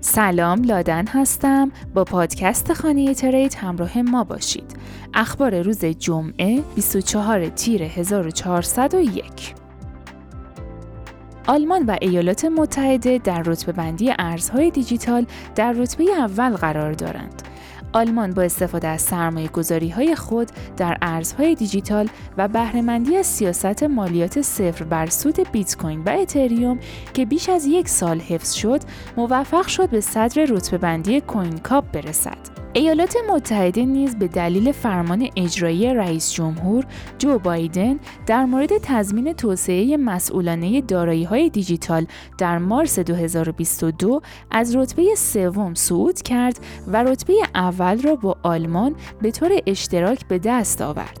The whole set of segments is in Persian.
سلام لادن هستم. با پادکست خانه ترید همراه ما باشید. اخبار روز جمعه 24 تیر 1401 آلمان و ایالات متحده در رتبه بندی ارزهای دیجیتال در رتبه اول قرار دارند. آلمان با استفاده از سرمایه گذاری های خود در ارزهای دیجیتال و بهرهمندی از سیاست مالیات صفر بر سود بیت کوین و اتریوم که بیش از یک سال حفظ شد موفق شد به صدر رتبه بندی کوین کاپ برسد. ایالات متحده نیز به دلیل فرمان اجرایی رئیس جمهور جو بایدن در مورد تضمین توسعه مسئولانه دارایی های دیجیتال در مارس 2022 از رتبه سوم صعود کرد و رتبه اول را با آلمان به طور اشتراک به دست آورد.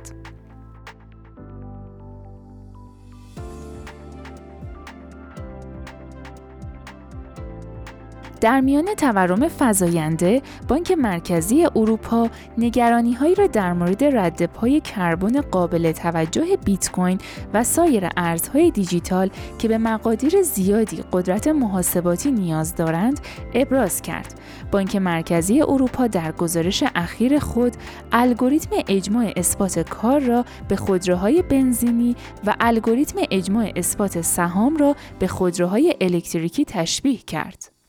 در میان تورم فزاینده بانک مرکزی اروپا نگرانی هایی را در مورد رد پای کربن قابل توجه بیت کوین و سایر ارزهای دیجیتال که به مقادیر زیادی قدرت محاسباتی نیاز دارند ابراز کرد. بانک مرکزی اروپا در گزارش اخیر خود الگوریتم اجماع اثبات کار را به خودروهای بنزینی و الگوریتم اجماع اثبات سهام را به خودروهای الکتریکی تشبیه کرد.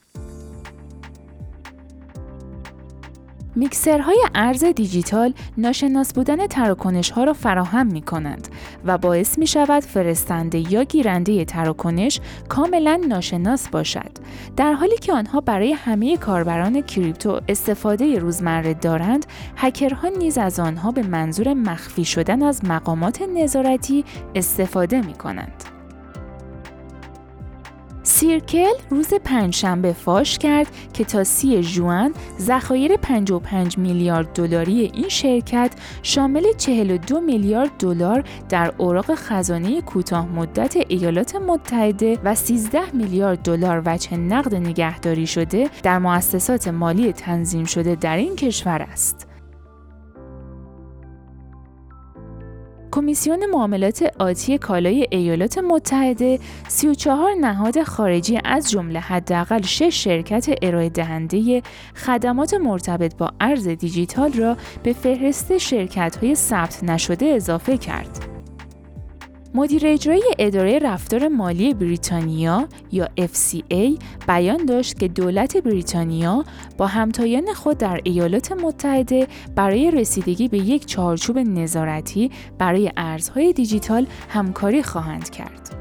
میکسرهای ارز دیجیتال ناشناس بودن تراکنش ها را فراهم می کنند و باعث می شود فرستنده یا گیرنده تراکنش کاملا ناشناس باشد. در حالی که آنها برای همه کاربران کریپتو استفاده روزمره دارند هکرها نیز از آنها به منظور مخفی شدن از مقامات نظارتی استفاده می کنند سیرکل روز پنجشنبه فاش کرد که تا سی جوان ذخایر 55 میلیارد دلاری این شرکت شامل 42 میلیارد دلار در اوراق خزانه کوتاه مدت ایالات متحده و 13 میلیارد دلار وجه نقد نگهداری شده در مؤسسات مالی تنظیم شده در این کشور است. کمیسیون معاملات آتی کالای ایالات متحده 34 نهاد خارجی از جمله حداقل 6 شرکت ارائه دهنده خدمات مرتبط با ارز دیجیتال را به فهرست شرکت های ثبت نشده اضافه کرد. مدیر اجرایی اداره رفتار مالی بریتانیا یا FCA بیان داشت که دولت بریتانیا با همتایان خود در ایالات متحده برای رسیدگی به یک چارچوب نظارتی برای ارزهای دیجیتال همکاری خواهند کرد.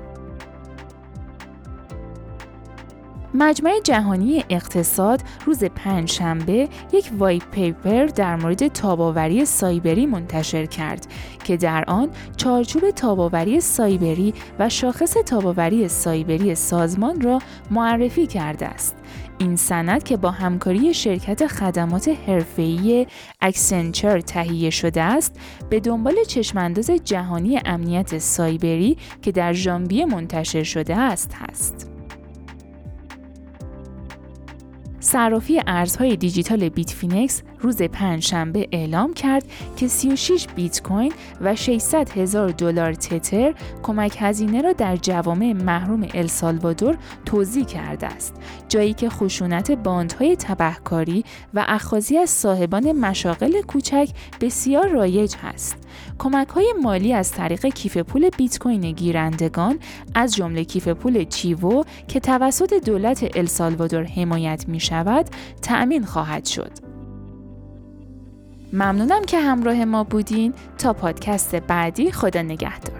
مجمع جهانی اقتصاد روز پنج شنبه یک وایت پیپر در مورد تاباوری سایبری منتشر کرد که در آن چارچوب تاباوری سایبری و شاخص تاباوری سایبری سازمان را معرفی کرده است. این سند که با همکاری شرکت خدمات حرفه‌ای اکسنچر تهیه شده است به دنبال چشمانداز جهانی امنیت سایبری که در ژانویه منتشر شده است هست. صرافی ارزهای دیجیتال بیت فینکس روز پنجشنبه اعلام کرد که 36 بیت کوین و 600 هزار دلار تتر کمک هزینه را در جوامع محروم السالوادور توزیع کرده است جایی که خشونت باندهای تبهکاری و اخاذی از صاحبان مشاغل کوچک بسیار رایج است کمک های مالی از طریق کیف پول بیت کوین گیرندگان از جمله کیف پول چیوو که توسط دولت السالوادور حمایت می شود تأمین خواهد شد. ممنونم که همراه ما بودین. تا پادکست بعدی خدا نگهدار.